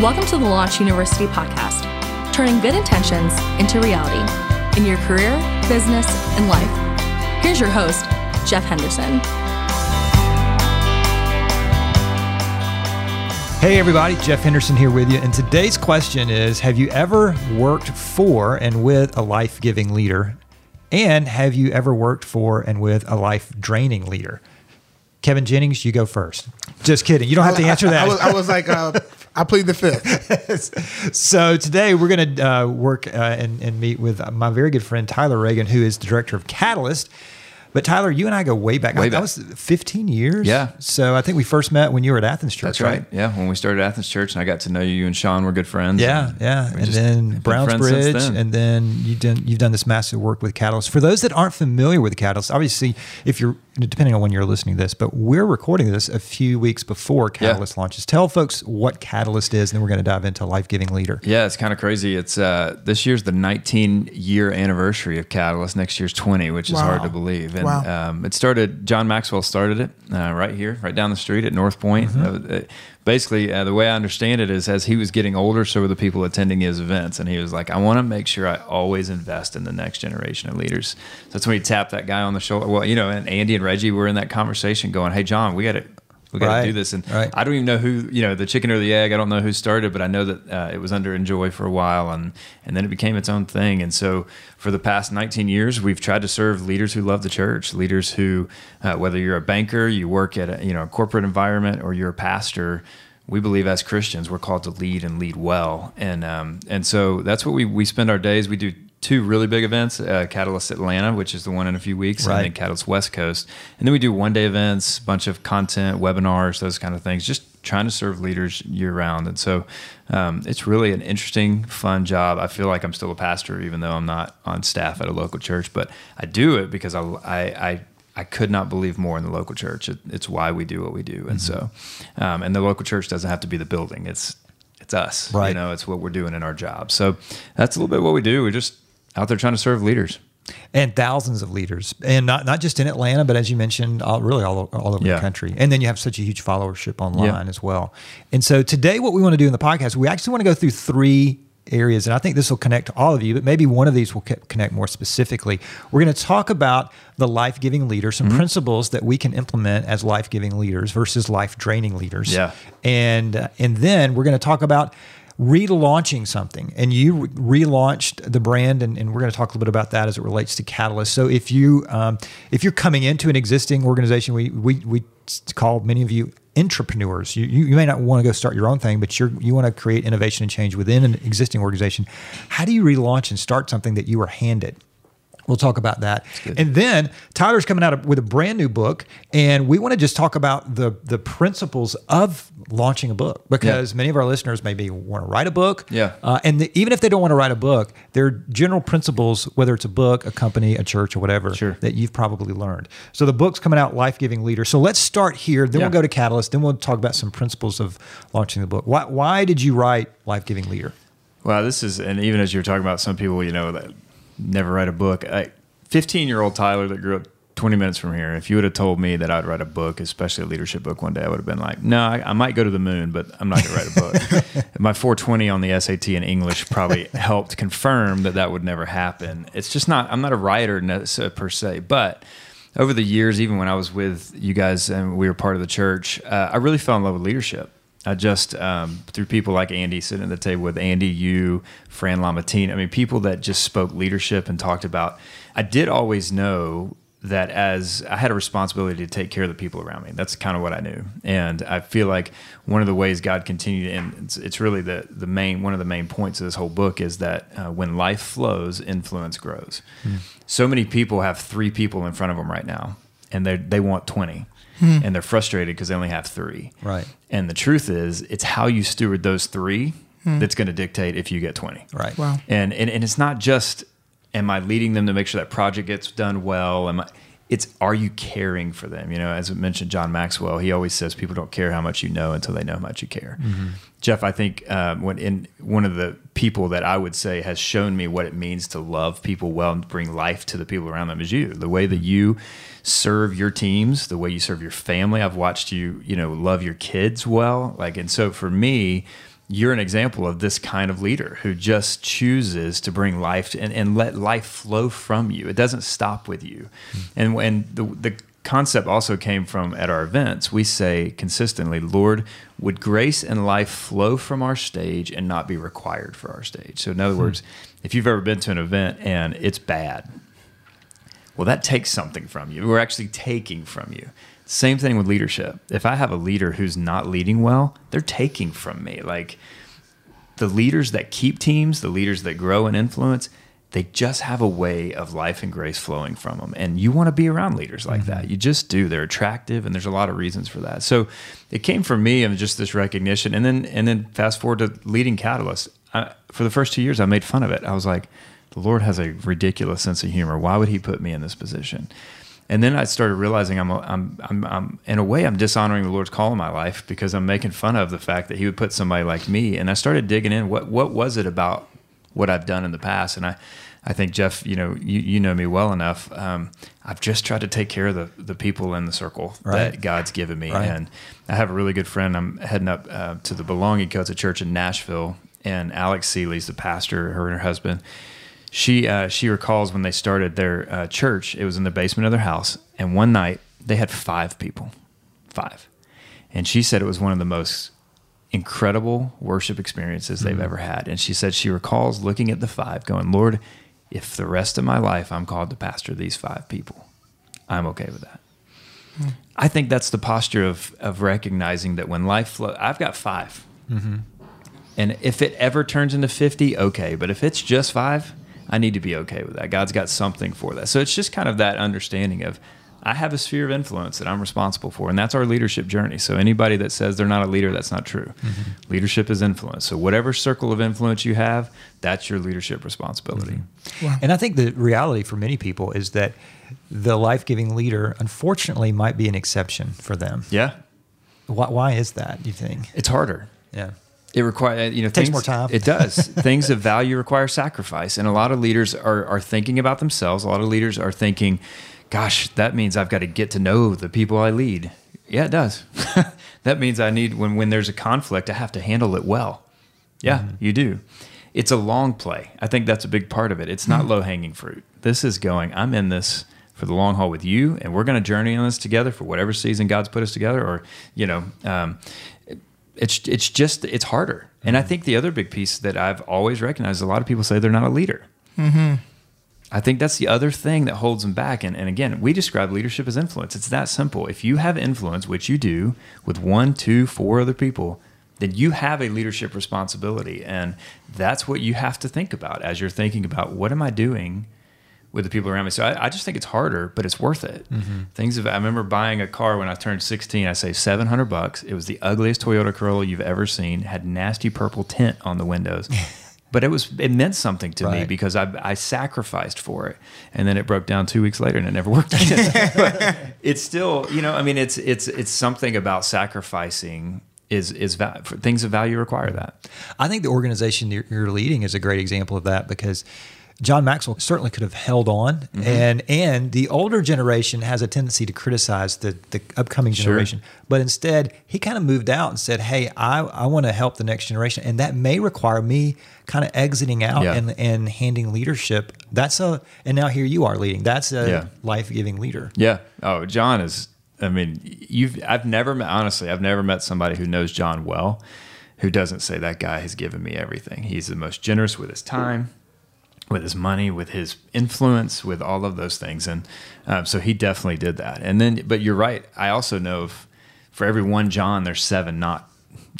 Welcome to the Launch Youniversity podcast, turning good intentions into reality in your career, business, and life. Here's your host, Jeff Henderson. Hey, everybody, Jeff Henderson here with you. And today's question is Have you ever worked for and with a life giving leader? And have you ever worked for and with a life draining leader? Kevin Jennings, you go first. Just kidding. You don't have to answer that. I, was, I was like, uh, I plead the fifth. so today we're going to uh, work uh, and, and meet with my very good friend Tyler Reagin, who is the director of Catalyst. But Tyler, you and I go way back. Way I, back. That was 15 years. Yeah. So I think we first met when you were at Athens Church. That's right. Yeah, when we started Athens Church, and I got to know you, you and Sean were good friends. Yeah, yeah, and then have been Browns Bridge, then. and then you done you've done this massive work with Catalyst. For those that aren't familiar with Catalyst, obviously, if you're depending on when you're listening to this, but we're recording this a few weeks before Catalyst launches. Tell folks what Catalyst is, and then we're going to dive into life giving leader. Yeah, it's kind of crazy. It's uh, this year's the 19 year anniversary of Catalyst. Next year's 20, which is Wow. hard to believe. And Wow. um, it started. John Maxwell started it uh, right here, right down the street at North Point. Mm-hmm. Uh, uh, basically, uh, the way I understand it is, as he was getting older, so were the people attending his events, and he was like, "I want to make sure I always invest in the next generation of leaders." So that's when he tapped that guy on the shoulder. Well, you know, and Andy and Reggie were in that conversation, going, "Hey, John, we got to." We got to Right. do this, and Right. I don't even know who you know the chicken or the egg. I don't know who started, but I know that uh, it was under INJOY for a while, and and then it became its own thing. And so for the past 19 years, we've tried to serve leaders who love the church, leaders who, uh, whether you're a banker, you work at a you know a corporate environment, or you're a pastor. We believe as Christians we're called to lead and lead well, and um, and so that's what we we spend our days. We do two really big events: uh, Catalyst Atlanta, which is the one in a few weeks, Right. and then Catalyst West Coast. And then we do one day events, bunch of content, webinars, those kind of things, just trying to serve leaders year round. And so um, it's really an interesting, fun job. I feel like I'm still a pastor, even though I'm not on staff at a local church, but I do it because I, I, I I could not believe more in the local church. It, it's why we do what we do, and so, um, and the local church doesn't have to be the building. It's it's us, Right. You know, it's what we're doing in our job. So that's a little bit what we do. We're just out there trying to serve leaders. and thousands of leaders, and not not just in Atlanta, but as you mentioned, all, really all, all over Yeah. the country. And then you have such a huge followership online Yeah. as well. And so today, what we want to do in the podcast, we actually want to go through three areas, and I think this will connect to all of you, but maybe one of these will connect more specifically. We're going to talk about the life giving leader, some Mm-hmm. principles that we can implement as life giving leaders versus life draining leaders. Yeah. and uh, and then we're going to talk about relaunching something and you re- relaunched the brand and, and we're going to talk a little bit about that as it relates to catalyst. So if you um, if you're coming into an existing organization we we, we call many of you entrepreneurs. You, you, you may not want to go start your own thing but you're you want to create innovation and change within an existing organization. How do you relaunch and start something that you were handed We'll talk about that. And then Tyler's coming out with a brand new book, and we want to just talk about the the principles of launching a book because many of our listeners maybe want to write a book. Yeah. Uh, and the, even if they don't want to write a book, there are general principles, whether it's a book, a company, a church, or whatever, Sure. that you've probably learned. So the book's coming out, Life Giving Leader. So let's start here. Then Yeah. we'll go to Catalyst. Then we'll talk about some principles of launching the book. Why, why did you write Life Giving Leader? Wow, this is, and even as you were talking about some people, you know, that never write a book. I, 15 year old Tyler that grew up 20 minutes from here, if you would have told me that I'd write a book, especially a leadership book one day, I would have been like, no, I, I might go to the moon, but I'm not going to write a book. My 420 on the SAT in English probably helped confirm that that would never happen. It's just not, I'm not a writer per se, but over the years, even when I was with you guys and we were part of the church, uh, I really fell in love with leadership. I just um, through people like Andy sitting at the table with Andy, you, Fran Lamatine. I mean, people that just spoke leadership and talked about. I did always know that as I had a responsibility to take care of the people around me. That's kind of what I knew, and I feel like one of the ways God continued, and it's, it's really the the main one of the main points of this whole book is that uh, when life flows, influence grows. So many people have three people in front of them right now, and they they want twenty. Hmm. And they're frustrated because they only have three. Right. And the truth is, it's how you steward those three hmm. that's going to dictate if you get 20. Right. Wow. And, and and it's not just am I leading them to make sure that project gets done well? Am I it's are you caring for them? You know, as I mentioned, John Maxwell, he always says people don't care how much you know until they know how much you care. Mm-hmm. Jeff, I think um, when in one of the people that I would say has shown me what it means to love people well and bring life to the people around them is you. The way that you serve your teams, the way you serve your family. I've watched you, you know, love your kids well. Like, and so for me, you're an example of this kind of leader who just chooses to bring life to, and, and let life flow from you. It doesn't stop with you. Hmm. And when the, the concept also came from at our events, we say consistently, Lord, would grace and life flow from our stage and not be required for our stage? So, in other hmm. words, if you've ever been to an event and it's bad, well, that takes something from you. We're actually taking from you. Same thing with leadership. If I have a leader who's not leading well, they're taking from me. Like the leaders that keep teams, the leaders that grow and influence, they just have a way of life and grace flowing from them. And you want to be around leaders like mm-hmm. that. You just do. They're attractive and there's a lot of reasons for that. So it came from me and just this recognition. And then and then fast forward to leading Catalyst. I, for the first two years I made fun of it. I was like, the Lord has a ridiculous sense of humor. Why would he put me in this position? And then I started realizing I'm, I'm, I'm, I'm, in a way, I'm dishonoring the Lord's call in my life because I'm making fun of the fact that He would put somebody like me. And I started digging in. What, what was it about what I've done in the past? And I, I think Jeff, you know, you, you know me well enough. Um, I've just tried to take care of the, the people in the circle right. that God's given me. Right. And I have a really good friend. I'm heading up uh, to the Belonging Coats Church in Nashville, and Alex Seeley's the pastor, her and her husband she uh, she recalls when they started their uh, church. It was in the basement of their house, and one night they had five people, five, and she said it was one of the most incredible worship experiences they've mm-hmm. ever had. And she said she recalls looking at the five, going, "Lord, if the rest of my life I'm called to pastor these five people, I'm okay with that." Mm-hmm. I think that's the posture of of recognizing that when life flows, I've got 5 mm-hmm. and if it ever turns into fifty, okay. But if it's just five, I need to be okay with that. God's got something for that. So it's just kind of that understanding of I have a sphere of influence that I'm responsible for, and that's our leadership journey. So anybody that says they're not a leader, that's not true. Mm-hmm. Leadership is influence. So whatever circle of influence you have, that's your leadership responsibility. Mm-hmm. Wow. And I think the reality for many people is that the life-giving leader, unfortunately, might be an exception for them. Yeah. Why, why is that? You think it's harder? Yeah. It requires you know takes more time. It does. things of value require sacrifice, and a lot of leaders are are thinking about themselves. A lot of leaders are thinking, "Gosh, that means I've got to get to know the people I lead." Yeah, it does. that means I need when when there's a conflict, I have to handle it well. Yeah, mm-hmm. you do. It's a long play. I think that's a big part of it. It's not mm-hmm. low hanging fruit. This is going. I'm in this for the long haul with you, and we're going to journey on this together for whatever season God's put us together. Or you know, um, it's it's just it's harder. And I mm-hmm. think the other big piece that I've always recognized, a lot of people say they're not a leader. Mm-hmm. I think that's the other thing that holds them back. And, and again, we describe leadership as influence. It's that simple. If you have influence, which you do with one, two, four other people, then you have a leadership responsibility. And that's what you have to think about as you're thinking about what am I doing with the people around me. So I, I just think it's harder, but it's worth it. Mm-hmm. Things have, I remember buying a car when I turned 16. I saved 700 bucks. It was the ugliest Toyota Corolla you've ever seen. Had nasty purple tint on the windows. but it was it meant something to right. me because I, I sacrificed for it, and then it broke down two weeks later and it never worked again. it's still, you know, I mean, it's it's it's something about sacrificing is is va- things of value require that. I think the organization you're, you're leading is a great example of that because John Maxwell certainly could have held on, mm-hmm. and and the older generation has a tendency to criticize the the upcoming generation, sure. but instead he kind of moved out and said, "Hey, I I want to help the next generation, and that may require me kind of exiting out yeah. and and handing leadership. That's a and now here you are leading. That's a yeah. life giving leader. Yeah. Oh, John is. I mean, you've I've never met honestly. I've never met somebody who knows John well, who doesn't say that guy has given me everything. He's the most generous with his time with his money, with his influence, with all of those things. And um, so he definitely did that. And then, but you're right. I also know if, for every one John, there's seven not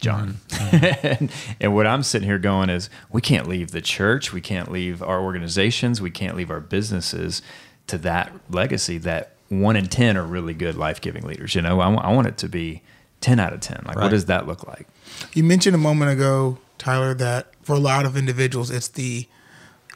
John. Mm-hmm. and, and, what I'm sitting here going is, we can't leave the church, we can't leave our organizations, we can't leave our businesses to that legacy that one in 10 are really good life giving leaders. You know, I, I, want it to be 10 out of 10. Like, right. what does that look like? You mentioned a moment ago, Tyler, that for a lot of individuals, it's the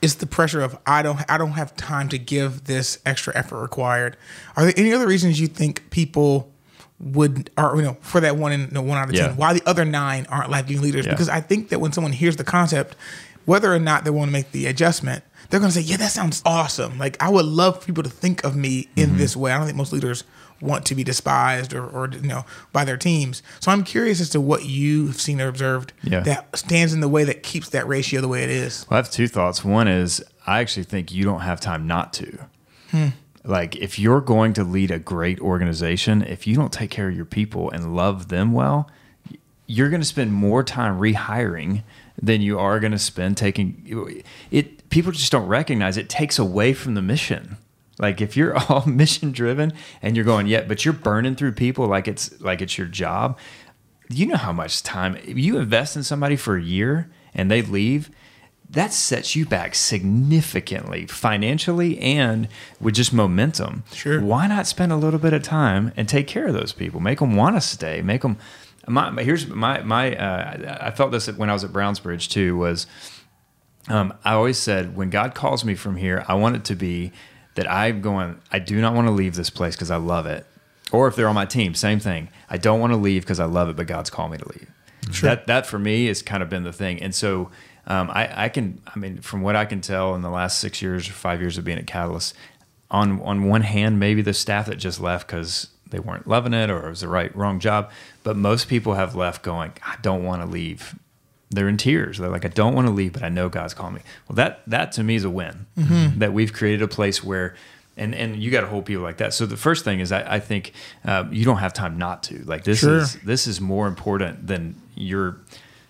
it's the pressure of I don't I don't have time to give this extra effort required. Are there any other reasons you think people would or you know for that one in no, one out of yeah. ten why the other nine aren't life giving leaders? Yeah. Because I think that when someone hears the concept, whether or not they want to make the adjustment, they're going to say, "Yeah, that sounds awesome. Like I would love for people to think of me in mm-hmm. this way." I don't think most leaders want to be despised or, or you know by their teams. So I'm curious as to what you've seen or observed Yeah. that stands in the way that keeps that ratio the way it is. Well, I have two thoughts. One is I actually think you don't have time not to. Hmm. Like, if you're going to lead a great organization, if you don't take care of your people and love them well, you're going to spend more time rehiring than you are going to spend taking it. People just don't recognize it takes away from the mission. Like if you're all mission driven and you're going, yeah, but you're burning through people like it's like it's your job. You know how much time you invest in somebody for a year and they leave, that sets you back significantly financially and with just momentum. Sure. Why not spend a little bit of time and take care of those people? Make them want to stay. Make them. My, my- here's my my. Uh, I felt this when I was at Browns Bridge too. Was um, I always said when God calls me from here, I want it to be that I'm going. I do not want to leave this place because I love it. Or if they're on my team, same thing. I don't want to leave because I love it, but God's called me to leave. That that for me has kind of been the thing. And so um, I, I can. I mean, from what I can tell in the last six years or five years of being at Catalyst, on on one hand, maybe the staff that just left because they weren't loving it or it was the right wrong job, but most people have left going, I don't want to leave they're in tears. They're like, I don't want to leave, but I know God's calling me. Well, that that to me is a win. That we've created a place where, and and you got to hold people like that. So the first thing is, I, I think um, you don't have time not to. Like this Sure. is this is more important than your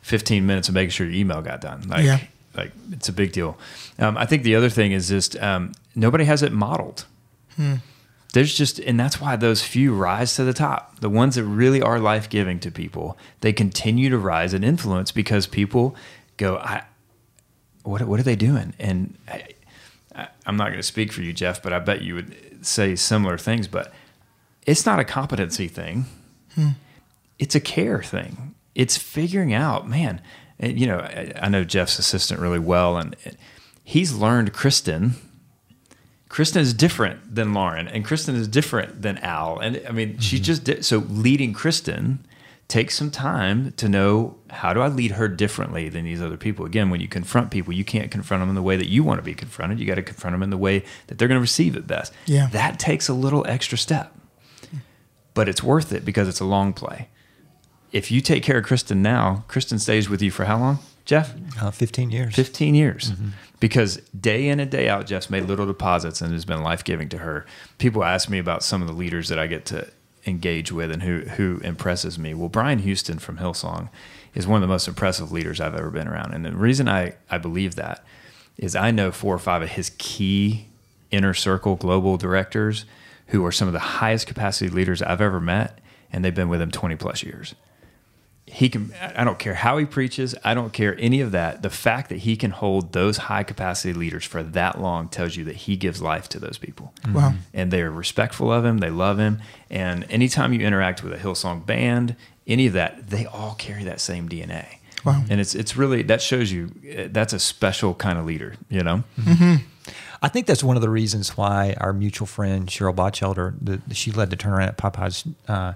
15 minutes of making sure your email got done. Like, Yeah. like it's a big deal. Um, I think the other thing is just um, nobody has it modeled there's just and that's why those few rise to the top. The ones that really are life-giving to people they continue to rise and influence because people go i what, what are they doing? And I, I, i'm not going to speak for you jeff but i bet you would say similar things but it's not a competency thing. Hmm. It's a care thing. It's figuring out man and, you know I, I know jeff's assistant really well and he's learned kristen Kristen is different than Lauren, and Kristen is different than Al. And I mean, she mm-hmm. just did. So leading Kristen takes some time to know how do I lead her differently than these other people. Again, when you confront people, you can't confront them in the way that you want to be confronted. You got to confront them in the way that they're going to receive it best. Yeah. that takes a little extra step, but it's worth it because it's a long play. If you take care of Kristen now, Kristen stays with you for how long, Jeff? Uh, 15 years. 15 years. Because day in and day out, Jeff's made little deposits and has been life giving to her. People ask me about some of the leaders that I get to engage with and who, who impresses me. Well, Brian Houston from Hillsong is one of the most impressive leaders I've ever been around. And the reason I, I believe that is I know four or five of his key inner circle global directors who are some of the highest capacity leaders I've ever met, and they've been with him 20 plus years he can i don't care how he preaches i don't care any of that. The fact that he can hold those high capacity leaders for that long tells you that he gives life to those people. Wow. and they're respectful of him they love him. And anytime you interact with a hillsong band any of that they all carry that same dna Wow. and it's it's really that shows you uh, that's a special kind of leader you know? I think that's one of the reasons why our mutual friend Cheryl Bachelder, the, she led the turnaround at Popeyes uh,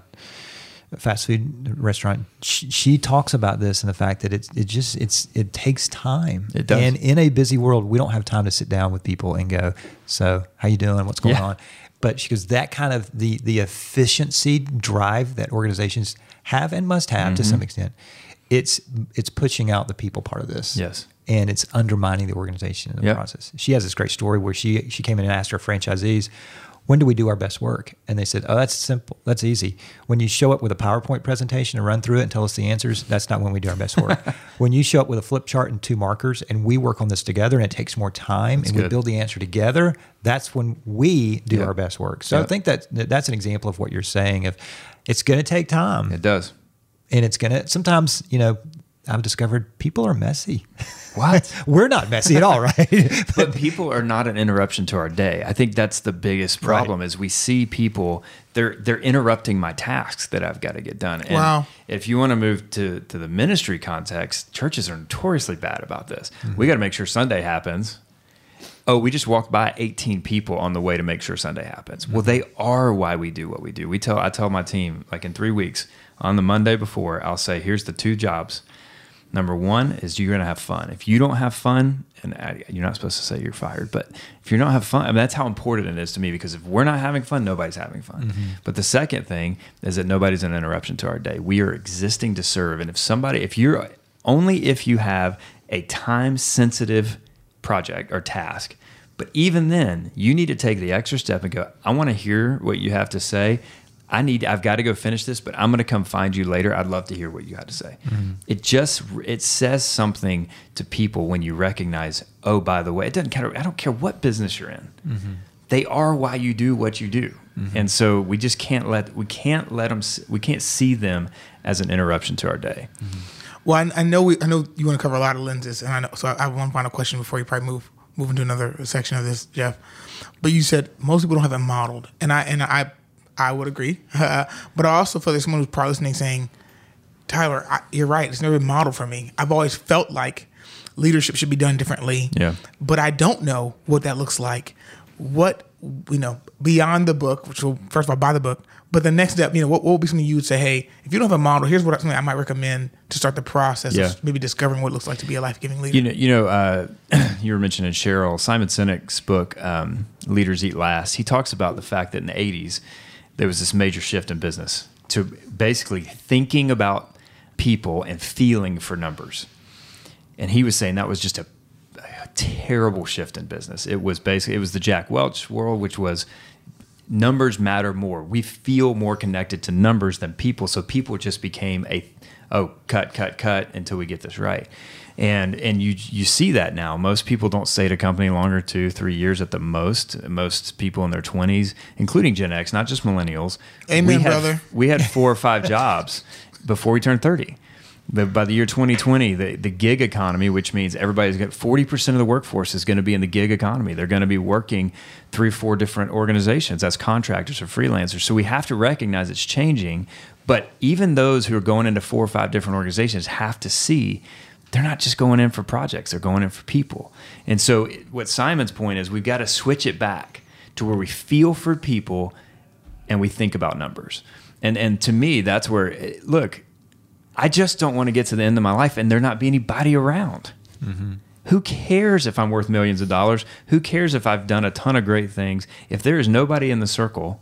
fast food restaurant. She, she talks about this and the fact that it's it just it's it takes time. It does. And in a busy world, we don't have time to sit down with people and go, "So, how you doing? What's going Yeah. on?" But she goes, that kind of the the efficiency drive that organizations have and must have to Mm-hmm. some extent. It's it's pushing out the people part of this Yes. and it's undermining the organization in the Yep. process. She has this great story where she she came in and asked her franchisees, "When do we do our best work?" And they said, "Oh, that's simple. That's easy. When you show up with a PowerPoint presentation and run through it and tell us the answers, that's not when we do our best work. when you show up with a flip chart and two markers and we work on this together and it takes more time and we build the answer together, that's when we do Yep. our best work." So I think that that's an example of what you're saying. Of it's going to take time it does and it's gonna sometimes you know i've discovered people are messy What? we're not messy at all right but people are not an interruption to our day. I think that's the biggest problem is we see people they're they're interrupting my tasks that I've got to get done. And Wow. if you want to move to to the ministry context, churches are notoriously bad about this. Mm-hmm. We got to make sure Sunday happens. Oh, we just walked by 18 people on the way to make sure Sunday happens. Well, they mm-hmm. are why we do what we do. We tell I tell my team like in 3 weeks on the Monday before, I'll say here's the two jobs Number one is you're going to have fun. If you don't have fun, and uh, you're not supposed to say you're fired, but if you're not have fun, I mean, that's how important it is to me because if we're not having fun, nobody's having fun. Mm-hmm. But the second thing is that nobody's an interruption to our day. We are existing to serve. And if somebody, if you're only if you have a time sensitive project or task, but even then, you need to take the extra step and go, I want to hear what you have to say. I need I've got to go finish this, but I'm going to come find you later. I'd love to hear what you had to say. Mm-hmm. It just it says something to people when you recognize, oh, by the way, it doesn't care I don't care what business you're in. Mm-hmm. They are why you do what you do. Mm-hmm. And so we just can't let we can't let them we can't see them as an interruption to our day. Well, I, I know we, I know you want to cover a lot of lenses, and I know. So I have one final question before you probably move move into another section of this, Jeff. But you said most people don't have it modeled, and I and I I would agree. but I also feel there's someone who's probably listening saying, Tyler, I, you're right. It's never been modeled for me. I've always felt like leadership should be done differently. Yeah. But I don't know what that looks like. What you know beyond the book, which will first of all buy the book. But the next step, you know, what, what would be something you would say? Hey, if you don't have a model, here's what something I might recommend to start the process Yeah. of maybe discovering what it looks like to be a life giving leader. You know, you know, uh, you were mentioning Cheryl Simon Sinek's book, um, "Leaders Eat Last." He talks about the fact that in the '80s there was this major shift in business to basically thinking about people and feeling for numbers. And he was saying that was just a, a terrible shift in business. It was basically it was the Jack Welch world, which was numbers matter more. We feel more connected to numbers than people. So people just became a oh cut cut cut until we get this right. And and you you see that now. Most people don't stay at a company longer two three years at the most. Most people in their twenties, including Gen X, not just millennials. Amen, we had, brother. We had four or five jobs before we turned thirty. The, by the year 2020, the, the gig economy, which means everybody's got 40% of the workforce is going to be in the gig economy. They're going to be working three or four different organizations as contractors or freelancers. So we have to recognize it's changing. But even those who are going into four or five different organizations have to see they're not just going in for projects, they're going in for people. And so, what Simon's point is, we've got to switch it back to where we feel for people and we think about numbers. And and to me, that's where eh, look, I just don't want to get to the end of my life and there not be anybody around. Who cares if I'm worth millions of dollars? Who cares if I've done a ton of great things? If there is nobody in the circle,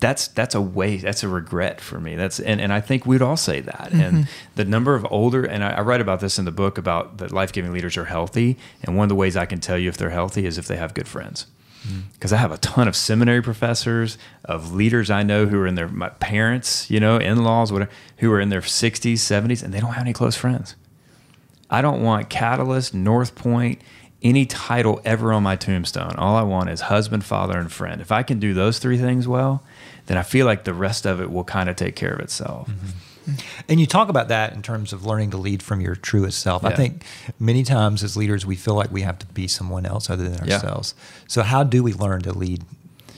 that's that's a waste. That's a regret for me. That's and, and I think we'd all say that. And mm-hmm. the number of older and I, I write about this in the book about that life giving leaders are healthy. And one of the ways I can tell you if they're healthy is if they have good friends. Mm-hmm. Because I have a ton of seminary professors, of leaders I know who are in their my parents, you know, in laws, whatever, who are in their 60s, 70s, and they don't have any close friends. I don't want Catalyst, North Point, any title ever on my tombstone. All I want is husband, father, and friend. If I can do those three things well, then I feel like the rest of it will kind of take care of itself. And you talk about that in terms of learning to lead from your truest self. I think many times as leaders, we feel like we have to be someone else other than Yeah. ourselves. So, how do we learn to lead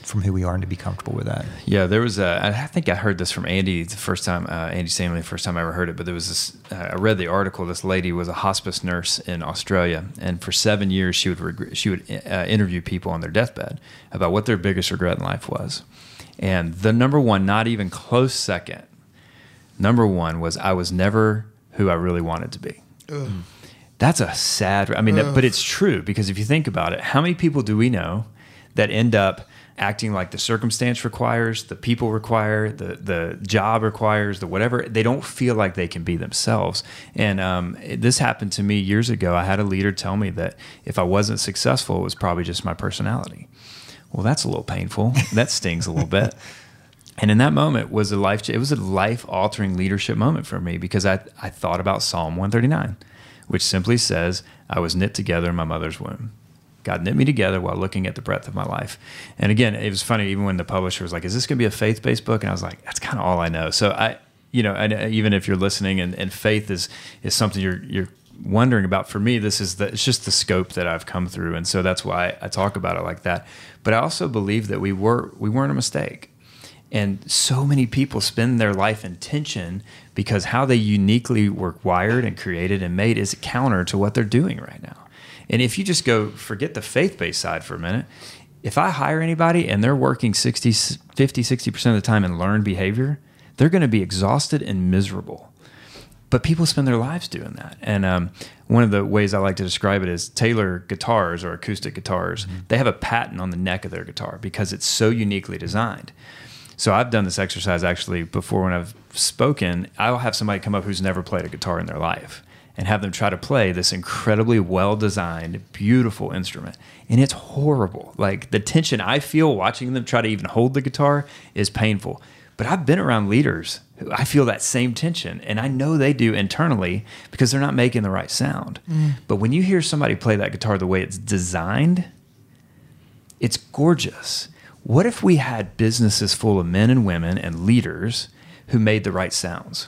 from who we are and to be comfortable with that? Yeah, there was a. I think I heard this from Andy the first time. Uh, Andy Stanley, the first time I ever heard it. But there was this. Uh, I read the article. This lady was a hospice nurse in Australia, and for seven years she would reg- she would uh, interview people on their deathbed about what their biggest regret in life was, and the number one, not even close second, number one was I was never who I really wanted to be. That's a sad. I mean, that, but it's true because if you think about it, how many people do we know that end up acting like the circumstance requires, the people require, the the job requires, the whatever? They don't feel like they can be themselves. And um, it- this happened to me years ago. I had a leader tell me that if I wasn't successful, it was probably just my personality. Well, that's a little painful. That stings a little bit. And in that moment was a life it was a life altering leadership moment for me because I I thought about Psalm 139, which simply says, "I was knit together in my mother's womb." God knit me together while looking at the breadth of my life. And again, it was funny even when the publisher was like, "Is this going to be a faith-based book?" and I was like, "That's kind of all I know." So I you know, and uh, even if you're listening and, and faith is is something you're you're wondering about for me this is the it's just the scope that I've come through and so that's why I talk about it like that. But I also believe that we were we weren't a mistake. And so many people spend their life in tension because how they uniquely were wired and created and made is counter to what they're doing right now. And if you just go forget the faith based side for a minute, if I hire anybody and they're working 60, 50, 60% of the time in learned behavior, they're going to be exhausted and miserable but people spend their lives doing that. And um, one of the ways I like to describe it is Taylor guitars or acoustic guitars. Mm-hmm. They have a patent on the neck of their guitar because it's so uniquely designed. So I've done this exercise actually before when I've spoken. I'll have somebody come up who's never played a guitar in their life and have them try to play this incredibly well designed, beautiful instrument. And it's horrible. Like the tension I feel watching them try to even hold the guitar is painful. But I've been around leaders who I feel that same tension, and I know they do internally because they're not making the right sound. Mm. But when you hear somebody play that guitar the way it's designed, it's gorgeous. What if we had businesses full of men and women and leaders who made the right sounds?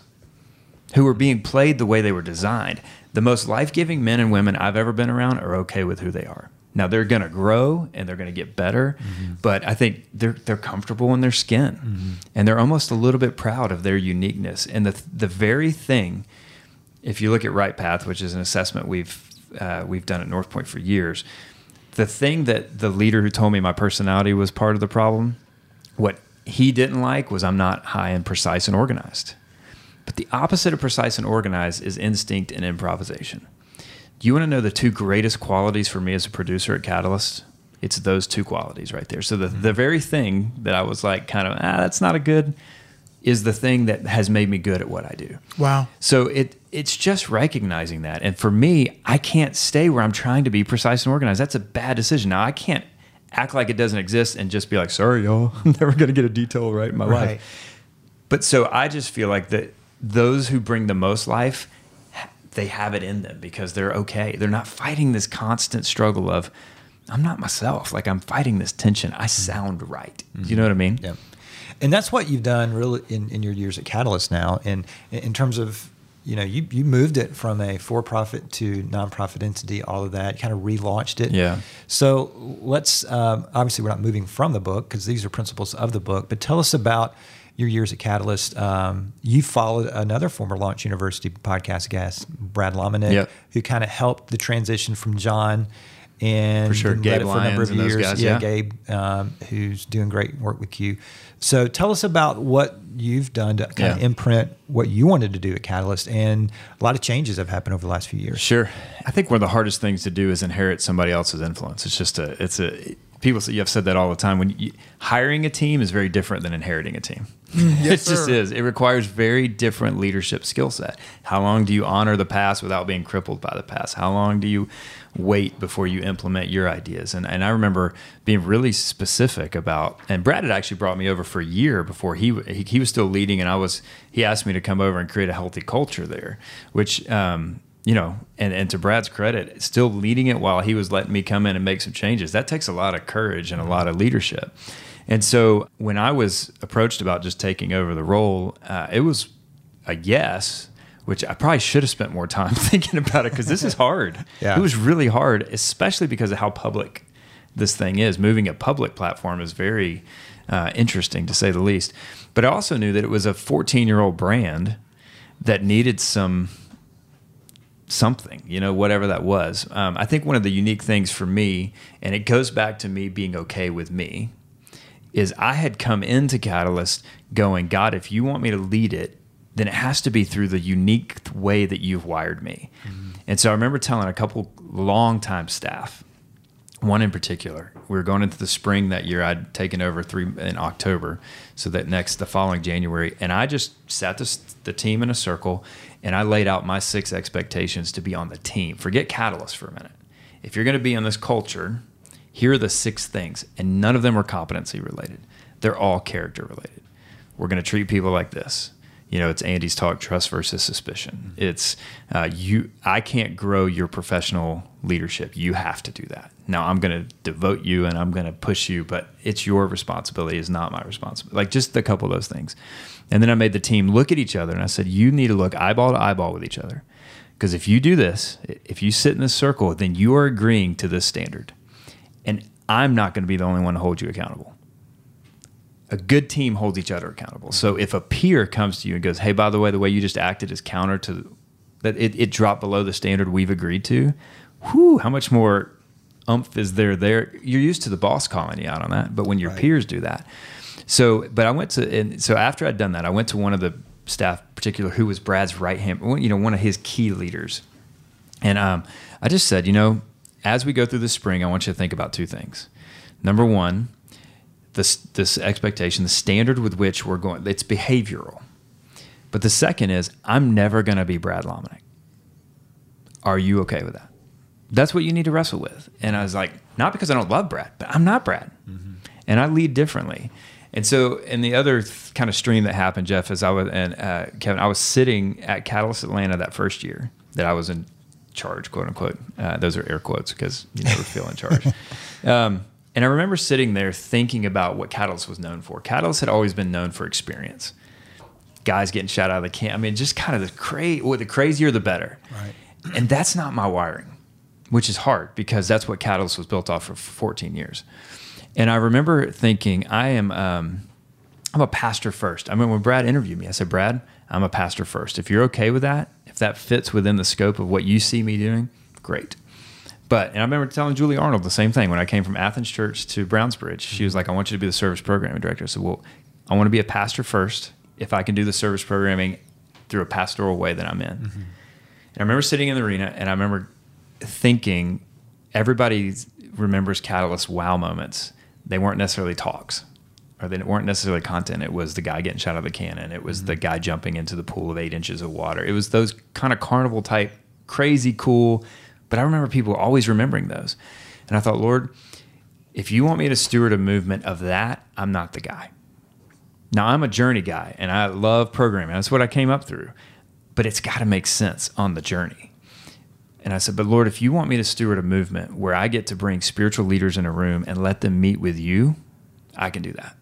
who were being played the way they were designed. The most life giving men and women I've ever been around are okay with who they are. Now they're going to grow and they're going to get better, mm-hmm. but I think they're they're comfortable in their skin, mm-hmm. and they're almost a little bit proud of their uniqueness. And the the very thing, if you look at Right Path, which is an assessment we've uh, we've done at North Point for years, the thing that the leader who told me my personality was part of the problem, what he didn't like was I'm not high and precise and organized. But the opposite of precise and organized is instinct and improvisation. Do you want to know the two greatest qualities for me as a producer at Catalyst? It's those two qualities right there. So the, the very thing that I was like, kind of, ah, that's not a good, is the thing that has made me good at what I do. Wow. So it it's just recognizing that. And for me, I can't stay where I'm trying to be precise and organized. That's a bad decision. Now I can't act like it doesn't exist and just be like, sorry, y'all, I'm never gonna get a detail right in my right. life. But so I just feel like that those who bring the most life, they have it in them because they're okay. They're not fighting this constant struggle of, I'm not myself. Like I'm fighting this tension. I mm-hmm. sound right. Mm-hmm. You know what I mean? Yeah. And that's what you've done really in, in your years at Catalyst now. And in terms of, you know, you, you moved it from a for profit to nonprofit entity, all of that, kind of relaunched it. Yeah. So let's, um, obviously, we're not moving from the book because these are principles of the book, but tell us about your years at Catalyst, um, you followed another former Launch Youniversity podcast guest, Brad Lomenick, yep. who kind of helped the transition from John and for sure, Gabe for a number of years. Guys, yeah, yeah, Gabe, um, who's doing great work with you. So tell us about what you've done to kind yeah. of imprint what you wanted to do at Catalyst, and a lot of changes have happened over the last few years. Sure, I think one of the hardest things to do is inherit somebody else's influence. It's just a, it's a people say you have said that all the time. When you, hiring a team is very different than inheriting a team. yes, it just is. It requires very different leadership skill set. How long do you honor the past without being crippled by the past? How long do you wait before you implement your ideas? And and I remember being really specific about. And Brad had actually brought me over for a year before he he, he was still leading, and I was. He asked me to come over and create a healthy culture there, which. Um, you know, and, and to Brad's credit, still leading it while he was letting me come in and make some changes. That takes a lot of courage and a lot of leadership. And so when I was approached about just taking over the role, uh, it was a yes, which I probably should have spent more time thinking about it because this is hard. yeah. It was really hard, especially because of how public this thing is. Moving a public platform is very uh, interesting to say the least. But I also knew that it was a 14 year old brand that needed some something, you know, whatever that was. Um, I think one of the unique things for me, and it goes back to me being okay with me, is I had come into Catalyst going, God, if you want me to lead it, then it has to be through the unique way that you've wired me. Mm-hmm. And so I remember telling a couple long-time staff, one in particular, we were going into the spring that year. I'd taken over three in October, so that next the following January, and I just sat the, the team in a circle, and I laid out my six expectations to be on the team. Forget Catalyst for a minute. If you're going to be in this culture, here are the six things, and none of them are competency related. They're all character related. We're going to treat people like this. You know, it's Andy's talk: trust versus suspicion. Mm-hmm. It's uh, you. I can't grow your professional leadership. You have to do that. Now, I'm going to devote you and I'm going to push you, but it's your responsibility. Is not my responsibility. Like just a couple of those things. And then I made the team look at each other, and I said, you need to look eyeball to eyeball with each other. Because if you do this, if you sit in this circle, then you are agreeing to this standard and I'm not going to be the only one to hold you accountable. A good team holds each other accountable. So if a peer comes to you and goes, "Hey, by the way, the way you just acted is counter to that it, it dropped below the standard we've agreed to," whew, how much more umph is there there? You're used to the boss calling you out on that, but when your right. peers do that, so but I went to and so after I'd done that, I went to one of the staff, particular, who was Brad's right hand, you know, one of his key leaders. And um, I just said, you know, as we go through the spring, I want you to think about two things. Number one, this this expectation, the standard with which we're going, it's behavioral. But the second is, I'm never going to be Brad Lomenick. Are you okay with that? That's what you need to wrestle with. And I was like, not because I don't love Brad, but I'm not Brad, mm-hmm. and I lead differently. And so, and the other th- kind of stream that happened, Jeff, is I was and uh, Kevin, I was sitting at Catalyst Atlanta that first year that I was in charge, quote unquote. Uh, those are air quotes because you never feel in charge. Um, and I remember sitting there thinking about what Catalyst was known for. Catalyst had always been known for experience. Guys getting shot out of the camp. I mean, just kind of the crazy. Well, the crazier, the better. Right. And that's not my wiring, which is hard because that's what Catalyst was built off for 14 years. And I remember thinking, I am, um, I'm a pastor first. I mean, when Brad interviewed me, I said, Brad, I'm a pastor first. If you're okay with that, if that fits within the scope of what you see me doing, great. But and I remember telling Julie Arnold the same thing when I came from Athens Church to Browns Bridge. She was like, "I want you to be the service programming director." I said, "Well, I want to be a pastor first. If I can do the service programming through a pastoral way, that I'm in." Mm-hmm. And I remember sitting in the arena, and I remember thinking, everybody remembers Catalyst wow moments. They weren't necessarily talks, or they weren't necessarily content. It was the guy getting shot out of the cannon. It was mm-hmm. the guy jumping into the pool of eight inches of water. It was those kind of carnival type, crazy cool but I remember people always remembering those. And I thought, Lord, if you want me to steward a movement of that, I'm not the guy. Now, I'm a journey guy and I love programming. That's what I came up through. But it's got to make sense on the journey. And I said, But Lord, if you want me to steward a movement where I get to bring spiritual leaders in a room and let them meet with you, I can do that.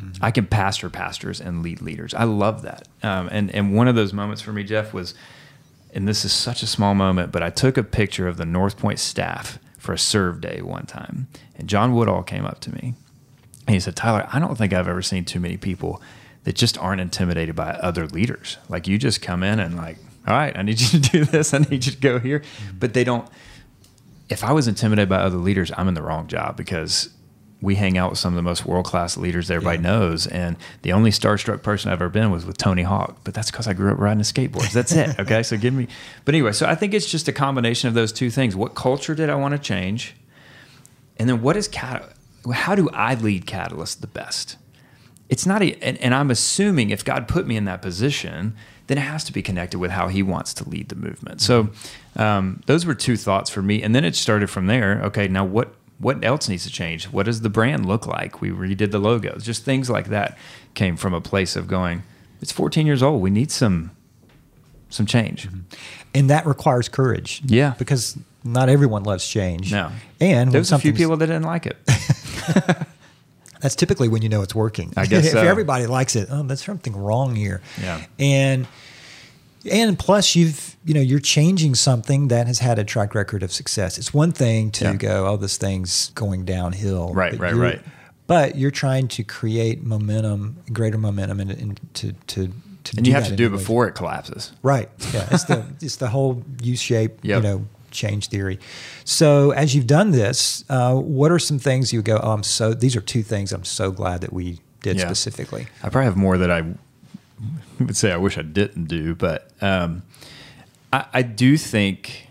Mm-hmm. I can pastor pastors and lead leaders. I love that. Um, and, and one of those moments for me, Jeff, was and this is such a small moment, but I took a picture of the North Point staff for a serve day one time. And John Woodall came up to me and he said, Tyler, I don't think I've ever seen too many people that just aren't intimidated by other leaders. Like you just come in and like, all right, I need you to do this. I need you to go here. But they don't. If I was intimidated by other leaders, I'm in the wrong job because we hang out with some of the most world class leaders that everybody yeah. knows. And the only starstruck person I've ever been was with Tony Hawk, but that's because I grew up riding a skateboard. That's it. Okay. so give me, but anyway, so I think it's just a combination of those two things. What culture did I want to change? And then what is cat? How do I lead Catalyst the best? It's not a, and, and I'm assuming if God put me in that position, then it has to be connected with how He wants to lead the movement. So, um, those were two thoughts for me, and then it started from there. Okay, now what what else needs to change? What does the brand look like? We redid the logos. Just things like that came from a place of going, it's 14 years old. We need some some change. Mm-hmm. And that requires courage. Yeah. Because not everyone loves change. No. And there's a few people that didn't like it. that's typically when you know it's working. I guess if so. everybody likes it, oh, there's something wrong here. Yeah. And and plus you've you know you're changing something that has had a track record of success it's one thing to yeah. go oh this thing's going downhill right right right but you're trying to create momentum greater momentum and, and to to and you have to do it before it collapses right yeah it's the it's the whole u-shape yep. you know change theory so as you've done this uh, what are some things you go oh i'm so these are two things i'm so glad that we did yeah. specifically i probably have more that i would say I wish I didn't do, but um, I, I, do think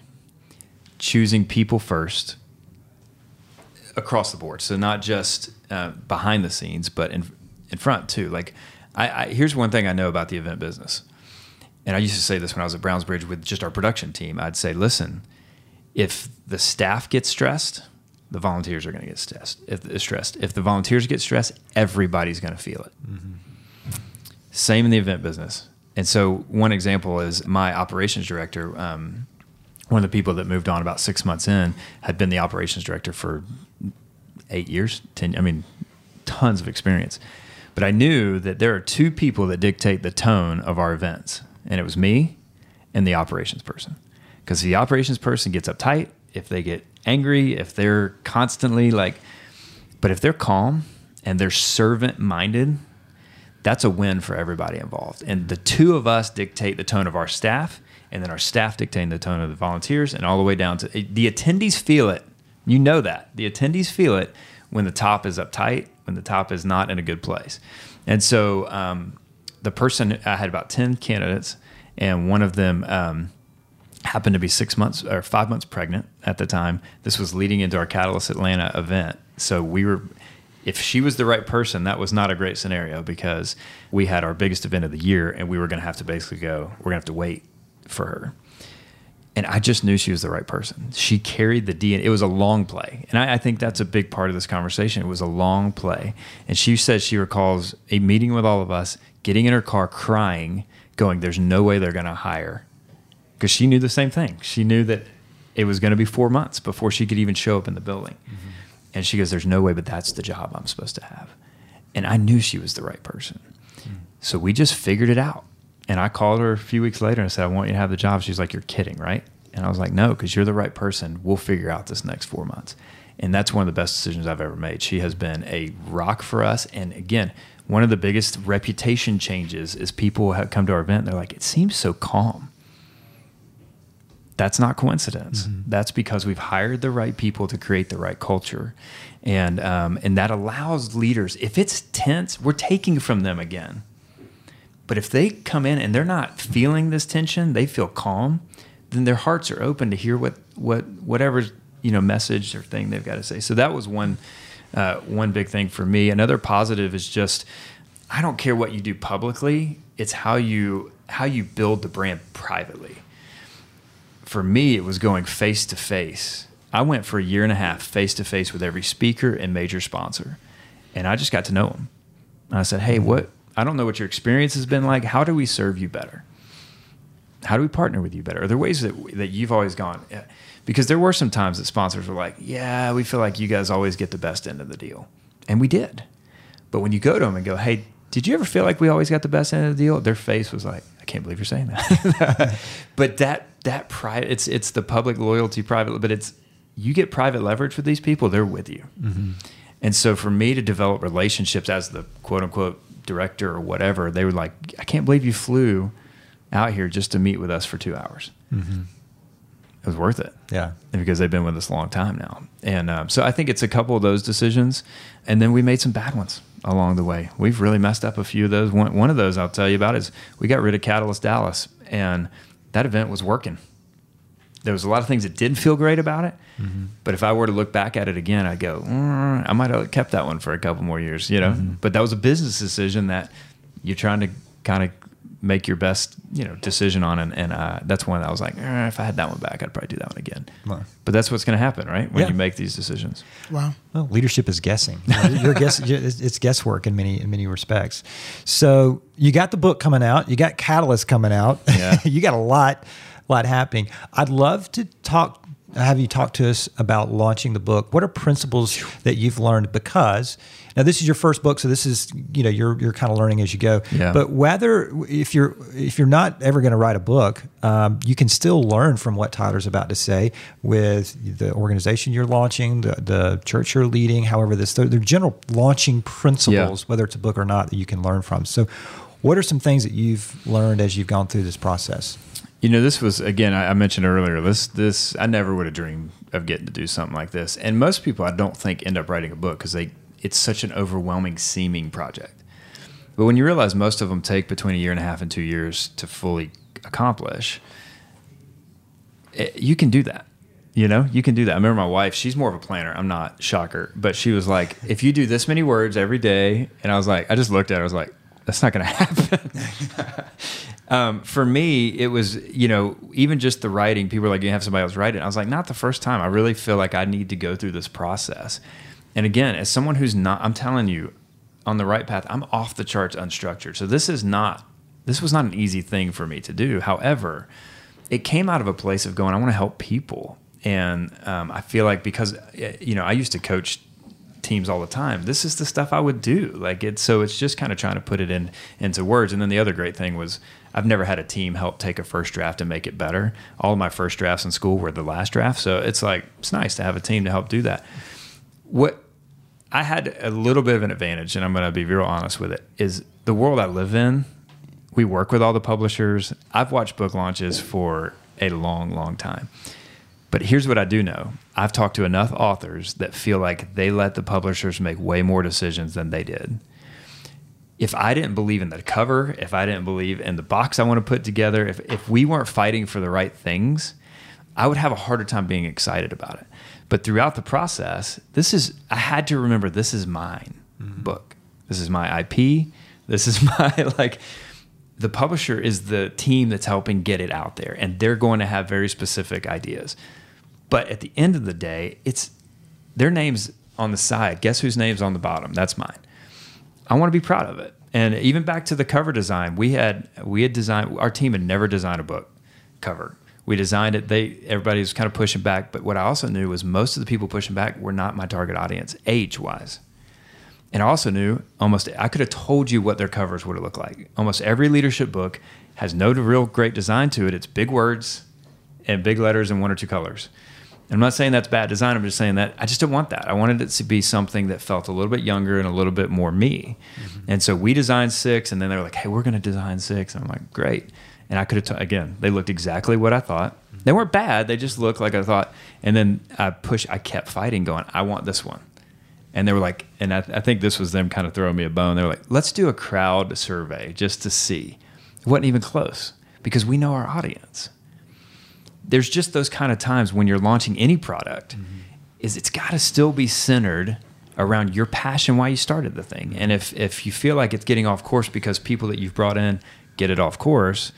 choosing people first across the board. So not just uh, behind the scenes, but in in front too. Like, I, I, here's one thing I know about the event business, and I used to say this when I was at Browns Bridge with just our production team. I'd say, listen, if the staff gets stressed, the volunteers are going to get stressed. If stressed, if the volunteers get stressed, everybody's going to feel it. Mm-hmm. Same in the event business. And so, one example is my operations director. Um, one of the people that moved on about six months in had been the operations director for eight years, ten. I mean, tons of experience. But I knew that there are two people that dictate the tone of our events, and it was me and the operations person. Because the operations person gets uptight if they get angry, if they're constantly like, but if they're calm and they're servant minded that's a win for everybody involved. And the two of us dictate the tone of our staff, and then our staff dictating the tone of the volunteers, and all the way down to the attendees feel it. You know that. The attendees feel it when the top is uptight, when the top is not in a good place. And so um, the person I had about ten candidates, and one of them um, happened to be six months or five months pregnant at the time. This was leading into our Catalyst Atlanta event, so we were. If she was the right person, that was not a great scenario because we had our biggest event of the year, and we were going to have to basically go. We're going to have to wait for her and I just knew she was the right person. She carried the DNA. It was a long play, and I, I, think that's a big part of this conversation. It was a long play, and she said she recalls a meeting with all of us, getting in her car, crying, going, "There's no way they're going to hire," because she knew the same thing. She knew that it was going to be four months before she could even show up in the building, mm-hmm. and she goes, "There's no way, but that's the job I'm supposed to have," and I knew she was the right person. Mm-hmm. So we just figured it out and I called her a few weeks later and I said, I want you to have the job. She's like, You're kidding, right? And I was like, No, because you're the right person. We'll figure out this next four months. And that's one of the best decisions I've ever made. She has been a rock for us. And again, one of the biggest reputation changes is people have come to our event. they're like, It seems so calm. That's not coincidence. Mm-hmm. That's because we've hired the right people to create the right culture, and um, and that allows leaders. If it's tense, we're taking from them again but if they come in and they're not feeling this tension, they feel calm, then their hearts are open to hear what what whatever you know message or thing they've got to say. So that was one uh, one big thing for me. Another positive is just I don't care what you do publicly; it's how you how you build the brand privately. For me, it was going face to face. I went for a year and a half face to face with every speaker and major sponsor, and I just got to know them. And I said, "Hey, what I don't know what your experience has been like. How do we serve you better? How do we partner with you better? Are there ways that that you've always gone? Eh, because there were some times that sponsors were like, "Yeah, we feel like you guys always get the best end of the deal," and we did. But when you go to them and go, "Hey, did you ever feel like we always got the best end of the deal?" Their face was like, "I can't believe you're saying that." but that that private, it's it's the public loyalty private, but it's you get private leverage with these people, they're with you. Mm-hmm. And so for me to develop relationships as the quote unquote director or whatever, they were like, I can't believe you flew out here just to meet with us for two hours. Mm-hmm. It was worth it. Yeah. Because they've been with us a long time now. And um, so I think it's a couple of those decisions. And then we made some bad ones along the way. We've really messed up a few of those. One, one of those I'll tell you about is we got rid of Catalyst Dallas, and that event was working there was a lot of things that didn't feel great about it. Mm-hmm. But if I were to look back at it again, I'd go, mm, I might have kept that one for a couple more years, you know. Mm-hmm. But that was a business decision that you're trying to kind of make your best, you know, decision on, and, and uh, that's one that I was like, eh, if I had that one back, I'd probably do that one again. Wow. But that's what's going to happen, right? When yeah. you make these decisions. Wow. Well, leadership is guessing. You're guess, it's guesswork in many in many respects. So you got the book coming out. You got Catalyst coming out. Yeah. you got a lot lot happening. I'd love to talk have you talk to us about launching the book. What are principles that you've learned? Because now this is your first book, so this is you know you're you're kind of learning as you go. Yeah. But whether if you're if you're not ever going to write a book, um, you can still learn from what Tyler's about to say with the organization you're launching, the, the church you're leading. However, this they're, they're general launching principles, yeah. whether it's a book or not, that you can learn from. So, what are some things that you've learned as you've gone through this process? You know, this was again. I, mentioned earlier. This, this, I never would have dreamed of getting to do something like this. And most people, I don't think, end up writing a book because they, it's such an overwhelming seeming project. But when you realize most of them take between a year and a half and two years to fully accomplish, it, eh, you can do that. You know, you can do that. I remember my wife, she's more of a planner. I'm not, shocker. But she was like, if you do this many words every day, and I was like, I just looked at her, I was like, that's not going to happen. Um, for me, it was, you know, even just the writing, people were like, you have somebody else write it. I was like, not the first time. I really feel like I need to go through this process. And again, as someone who's not, I'm telling you, on the right path, I'm off the charts unstructured. So this is not, this was not an easy thing for me to do. However, it came out of a place of going, I want to help people. And um, I feel like because, you know, I used to coach teams all the time. This is the stuff I would do. Like it's so it's just kind of trying to put it in into words. And then the other great thing was I've never had a team help take a first draft and make it better. All of my first drafts in school were the last draft, so it's like it's nice to have a team to help do that. What I had a little bit of an advantage, and I'm going to be real honest with it, is the world I live in. We work with all the publishers. I've watched book launches for a long, long time. But here's what I do know I've talked to enough authors that feel like they let the publishers make way more decisions than they did. if I didn't believe in the cover, if I didn't believe in the box I want to put together, if, if we weren't fighting for the right things, I would have a harder time being excited about it. But throughout the process, this is, I had to remember this is mine mm-hmm. book. This is my IP. This is my, like, the publisher is the team that's helping get it out there, and they're going to have very specific ideas. But at the end of the day, it's their names on the side. Guess whose name's on the bottom? That's mine. I want to be proud of it. And even back to the cover design, we had we had designed our team had never designed a book cover. We designed it. They everybody was kind of pushing back, but what I also knew was most of the people pushing back were not my target audience, age wise. And I also knew almost I could have told you what their covers would have looked like. Almost every leadership book has no real great design to it. It's big words and big letters and one or two colors. I'm not saying that's bad design. I'm just saying that I just didn't want that. I wanted it to be something that felt a little bit younger and a little bit more me. Mm-hmm. And so we designed six, and then they were like, "Hey, we're going to design six. And I'm like, "Great." And I could have again. They looked exactly what I thought. They weren't bad. They just looked like I thought. And then I push. I kept fighting, going, "I want this one." And they were like, and I, I think this was them kind of throwing me a bone. They were like, "Let's do a crowd survey just to see." It wasn't even close because we know our audience there's just those kind of times when you're launching any product mm-hmm. is it's got to still be centered around your passion why you started the thing and if if you feel like it's getting off course because people that you've brought in get it off course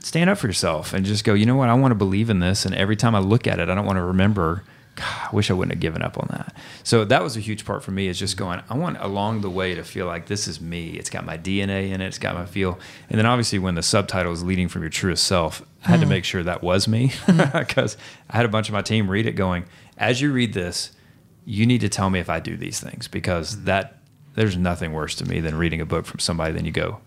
stand up for yourself and just go you know what i want to believe in this and every time i look at it i don't want to remember God, I wish I wouldn't have given up on that. So that was a huge part for me is just going, I want along the way to feel like this is me. It's got my DNA in it. It's got my feel. And then obviously when the subtitle is leading from your truest self, I had mm. to make sure that was me because hmm. I had a bunch of my team read it going, as you read this, you need to tell me if I do these things because hmm. that there's nothing worse to me than reading a book from somebody. Then you go,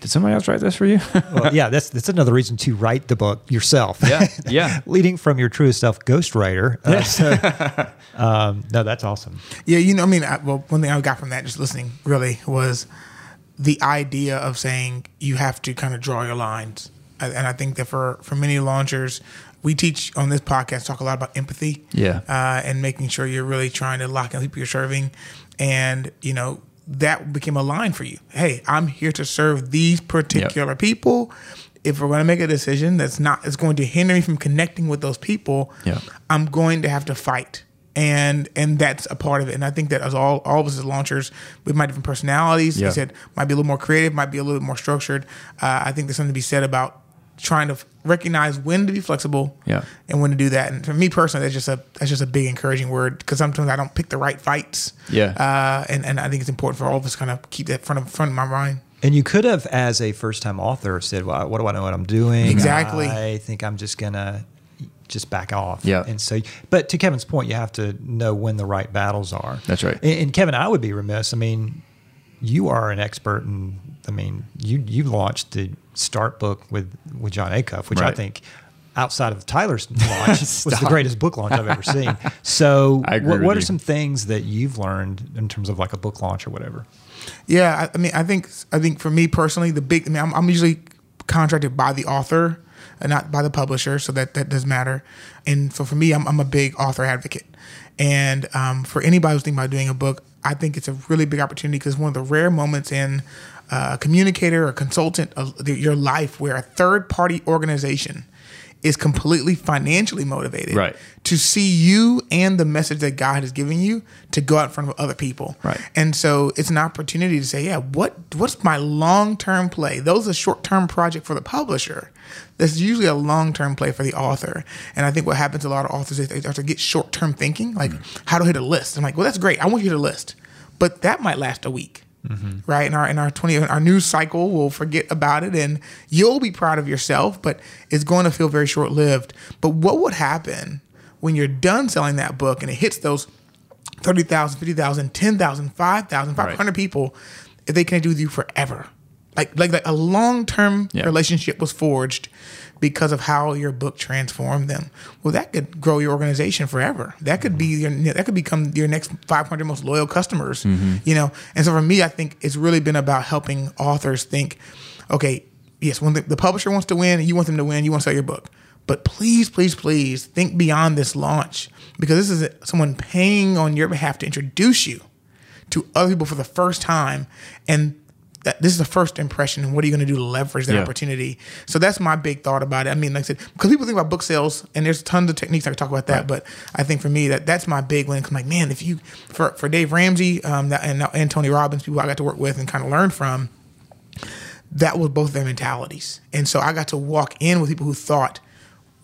did somebody else write this for you? well, yeah, that's that's another reason to write the book yourself. Yeah, yeah. Leading from your truest self, ghostwriter. Uh, so, um, no, that's awesome. Yeah, you know, I mean, I, well, one thing I got from that just listening really was the idea of saying you have to kind of draw your lines, and I think that for for many launchers, we teach on this podcast talk a lot about empathy. Yeah, uh, and making sure you're really trying to lock in people you're serving, and you know that became a line for you. Hey, I'm here to serve these particular yep. people. If we're going to make a decision that's not it's going to hinder me from connecting with those people, yep. I'm going to have to fight. And and that's a part of it. And I think that as all all of us as launchers, with my different personalities, yep. said might be a little more creative, might be a little bit more structured. Uh, I think there's something to be said about trying to recognize when to be flexible yeah. and when to do that. And for me personally, that's just a that's just a big encouraging word because sometimes I don't pick the right fights. Yeah. Uh, and and I think it's important for all of us kind of keep that front of front of my mind. And you could have, as a first time author, said, "Well, what do I know what I'm doing? Exactly. I think I'm just gonna." just back off. Yeah. And so, but to Kevin's point, you have to know when the right battles are. That's right. And, and Kevin, I would be remiss. I mean, you are an expert in I mean, you you launched the Start book with with Jon Acuff, which right. I think outside of Tyler's launch was the greatest book launch I've ever seen. So, what, what are some things that you've learned in terms of like a book launch or whatever? Yeah, I, I mean, I think I think for me personally, the big. I mean, I'm, I'm usually contracted by the author and not by the publisher, so that that does matter. And so for me, I'm, I'm a big author advocate. And um, for anybody who's thinking about doing a book, I think it's a really big opportunity because one of the rare moments in a communicator a consultant of your life where a third party organization is completely financially motivated right. to see you and the message that God has given you to go out in front of other people. Right. And so it's an opportunity to say, yeah, what what's my long term play? Those are short term project for the publisher. That's usually a long term play for the author. And I think what happens to a lot of authors is they start to get short term thinking, like mm-hmm. how to hit a list. I'm like, well, that's great. I want you to hit a list, but that might last a week Mm-hmm. Right in our in our twenty our news cycle, we'll forget about it, and you'll be proud of yourself, but it's going to feel very short lived. But what would happen when you're done selling that book and it hits those 30,000, 50,000, 10,000, 5,000, 500 right. people if they connect with you forever? Like like, like a long term yeah. relationship was forged because of how your book transformed them. Well, that could grow your organization forever. That could be your that could become your next 500 most loyal customers. Mm-hmm. You know, and so for me, I think it's really been about helping authors think, okay, yes, when the, the publisher wants to win, you want them to win, you want to sell your book. But please, please, please think beyond this launch because this is someone paying on your behalf to introduce you to other people for the first time. And that this is the first impression and what are you going to do to leverage that Yeah. opportunity? So that's my big thought about it. I mean like i said because people think about book sales and there's tons of techniques i could talk about that but i think for me that that's my big one because i'm like man if you for, for dave ramsey um, that, and, and tony robbins people i got to work with and kind of learn from that was both their mentalities. And so i got to walk in with people who thought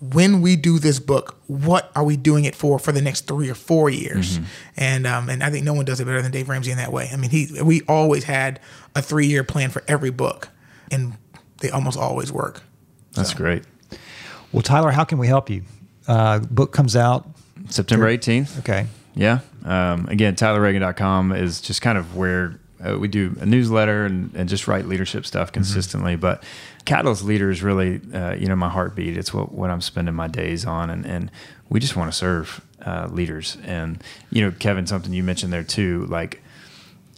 when we do this book, what are we doing it for for the next three or four years? And um, and I think no one does it better than Dave Ramsey in that way. I mean, he we always had a three year plan for every book, and they almost always work. That's great. Well, Tyler, how can we help you? Uh, book comes out. September 18th. Okay. Yeah. Um, again, tylerreagin.com is just kind of where uh, we do a newsletter and, and just write leadership stuff consistently. But Catalyst Leader is really, uh, you know, my heartbeat. It's what, what I'm spending my days on. And, and we just want to serve uh, leaders. And, you know, Kevin, something you mentioned there too, like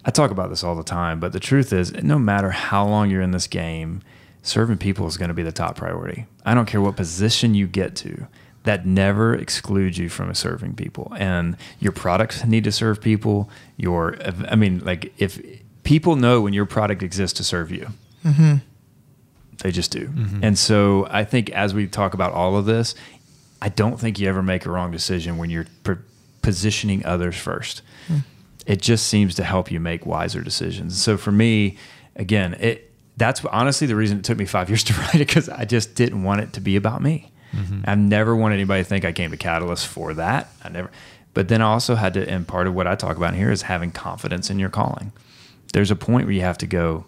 I talk about this all the time, but the truth is, no matter how long you're in this game, serving people is going to be the top priority. I don't care what position you get to. That never excludes you from serving people, and your products need to serve people. Your, I mean, like if people know when your product exists to serve you, they just do. Mm-hmm. And so I think as we talk about all of this, I don't think you ever make a wrong decision when you're p- positioning others first. Hmm. It just seems to help you make wiser decisions. So for me, again, it that's honestly the reason it took me five years to write it because I just didn't want it to be about me. Mm-hmm. I've never wanted anybody to think I came to Catalyst for that. I never. But then I also had to, and part of what I talk about here is having confidence in your calling. There's a point where you have to go.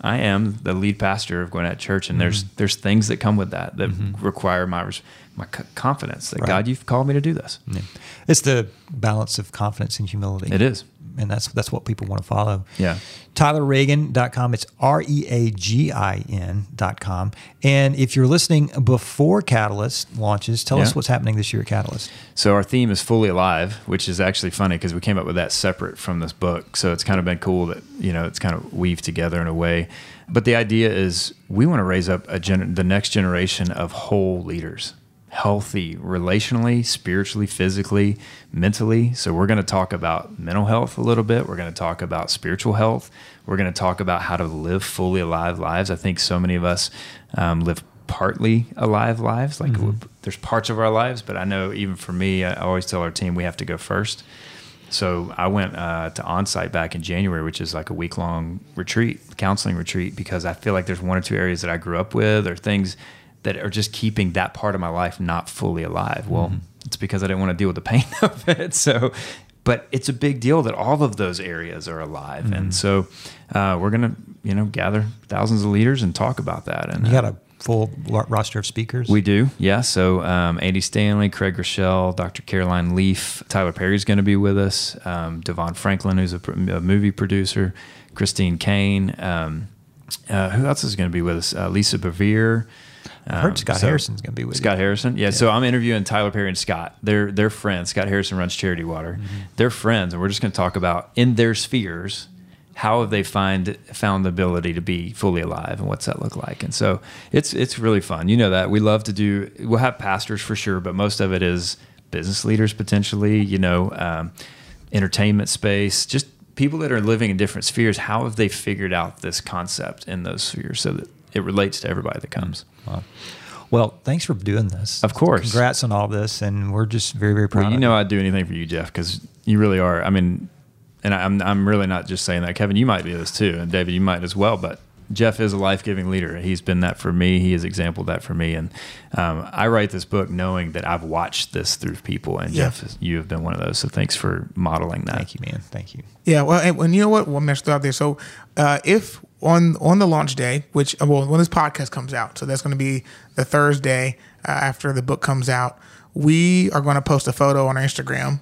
I am the lead pastor of Gwinnett Church, and there's mm-hmm. there's things that come with that that mm-hmm. require my my confidence that Right. God, you've called me to do this. Yeah. It's the balance of confidence and humility. It is. And that's that's what people want to follow. Yeah. TylerReagin.com. It's R E A G I N.com. And if you're listening before Catalyst launches, tell us what's happening this year at Catalyst. So our theme is fully alive, which is actually funny because we came up with that separate from this book. So it's kind of been cool that you know it's kind of weaved together in a way. But the idea is we want to raise up a gener- the next generation of whole leaders, healthy relationally, spiritually, physically, mentally. So we're going to talk about mental health a little bit. We're going to talk about spiritual health. We're going to talk about how to live fully alive lives. I think so many of us um, live partly alive lives. Like w- there's parts of our lives, but I know even for me, I always tell our team we have to go first. So I went uh, to onsite back in January, which is like a week long retreat, counseling retreat, because I feel like there's one or two areas that I grew up with or things that are just keeping that part of my life not fully alive. Well, it's because I didn't want to deal with the pain of it. So, but it's a big deal that all of those areas are alive, and so uh, we're gonna, you know, gather thousands of leaders and talk about that. And You uh, got a full roster of speakers. we do, yeah. So um, Andy Stanley, Craig Groeschel, Dr. Caroline Leaf, Tyler Perry's going to be with us. Um, DeVon Franklin, who's a, pr- a movie producer, Christine Caine. Um, uh, who else is going to be with us? Uh, Lisa Bevere. I heard Um, Scott so- Harrison's going to be with Scott you. Harrison. Yeah, So I'm interviewing Tyler Perry and Scott. They're they're friends. Scott Harrison runs Charity Water. They're friends, and we're just going to talk about in their spheres how have they find found the ability to be fully alive and what's that look like. And so it's it's really fun. You know that we love to do. We'll have pastors for sure, but most of it is business leaders potentially. You know, um, entertainment space, just people that are living in different spheres. How have they figured out this concept in those spheres so that it relates to everybody that comes? Wow. Well, thanks for doing this. Of course. Congrats on all this. And we're just very, very proud Well, you of know, I'd do anything for you, Jeff, because you really are. I mean, and I- I'm I'm really not just saying that. Kevin, you might be this too, and David, you might as well. But Jeff is a life giving leader. He's been that for me. He has exampled that for me. And um, I write this book knowing that I've watched this through people, and Yeah. Jeff, you have been one of those. So thanks for modeling that. Thank you, man. Thank you. Yeah, well, and, and you know what? One messed out there. So, uh, if on on the launch day, which uh, well, when this podcast comes out, so that's going to be the Thursday uh, after the book comes out, we are going to post a photo on our Instagram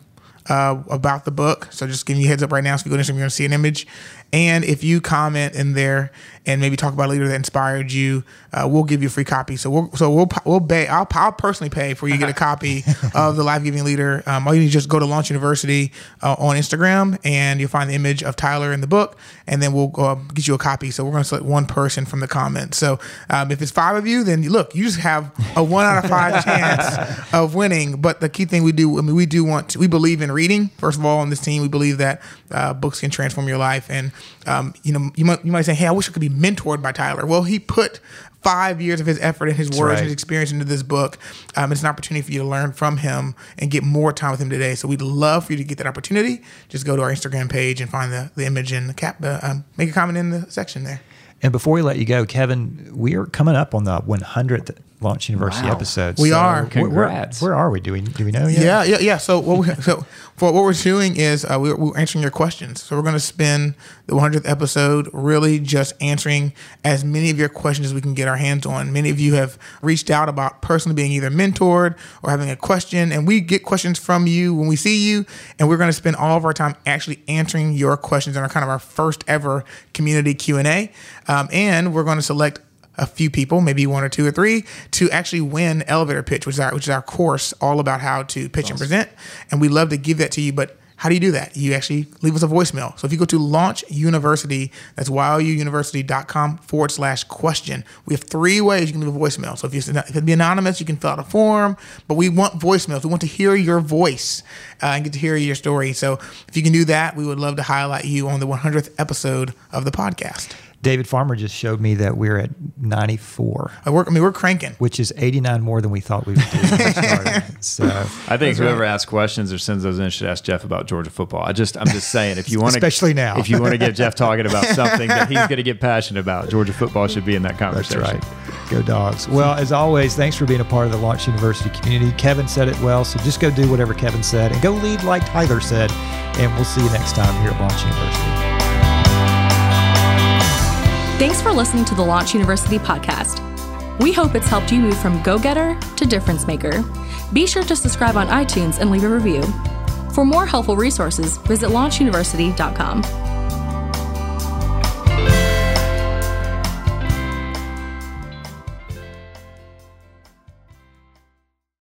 uh, about the book. So just giving you a heads up right now. So if you go to Instagram, you're going to see an image. And if you comment in there and maybe talk about a leader that inspired you, uh, we'll give you a free copy. So we'll so we'll we'll pay. I'll, I'll personally pay for you to get a copy of the Life Giving Leader. Um, all you need to just go to Launch Youniversity uh, on Instagram and you'll find the image of Tyler in the book, and then we'll uh, get you a copy. So we're going to select one person from the comments. So um, if it's five of you, then look, you just have a one out of five chance of winning. But the key thing we do, I mean, we do want to, we believe in reading. First of all, on this team, we believe that uh, books can transform your life. And um, you know, you might you might say, "Hey, I wish I could be mentored by Tyler." Well, he put five years of his effort and his words right. and his experience into this book. Um, it's an opportunity for you to learn from him and get more time with him today. So we'd love for you to get that opportunity. Just go to our Instagram page and find the, the image and the cap. Uh, um, make a comment in the section there. And before we let you go, Kevin, we are coming up on the 100th Launch Youniversity Wow. episode. We are. Where, where- Congrats. where are we? Do we do we know yet? Yeah, yeah, yeah. So what we so for what we're doing is uh, we're, we're answering your questions. So we're going to spend the 100th episode really just answering as many of your questions as we can get our hands on. Many of you have reached out about personally being either mentored or having a question, and we get questions from you when we see you, and we're going to spend all of our time actually answering your questions in our kind of our first ever community Q and A, um, and we're going to select a few people, maybe one or two or three, to actually win elevator pitch, which is our which is our course all about how to pitch and present. And we love to give that to you, but how do you do that? You actually leave us a voicemail. So if you go to Launch Youniversity, that's youniversity.com forward slash question. We have three ways you can leave a voicemail. So if, you, if it'd be anonymous, you can fill out a form, but we want voicemails. We want to hear your voice uh, and get to hear your story. So if you can do that, we would love to highlight you on the 100th episode of the podcast. David Farmer just showed me that we're at 94, I work. I mean, we're cranking. which is 89 more than we thought we would do. when we started. so I think whoever asks questions or sends those in should ask Jeff about Georgia football. I just, I'm just saying, if you want to, Especially now. if you want to get Jeff talking about something that he's going to get passionate about, Georgia football should be in that conversation. That's conversation. right. Go dogs. Well, as always, thanks for being a part of the Launch Youniversity community. Kevin said it well, so just go do whatever Kevin said and go lead like Tyler said. And we'll see you next time here at Launch Youniversity. Thanks for listening to the Launch Youniversity podcast. We hope it's helped you move from go getter to difference maker. Be sure to subscribe on iTunes and leave a review. For more helpful resources, visit launchyouniversity.com.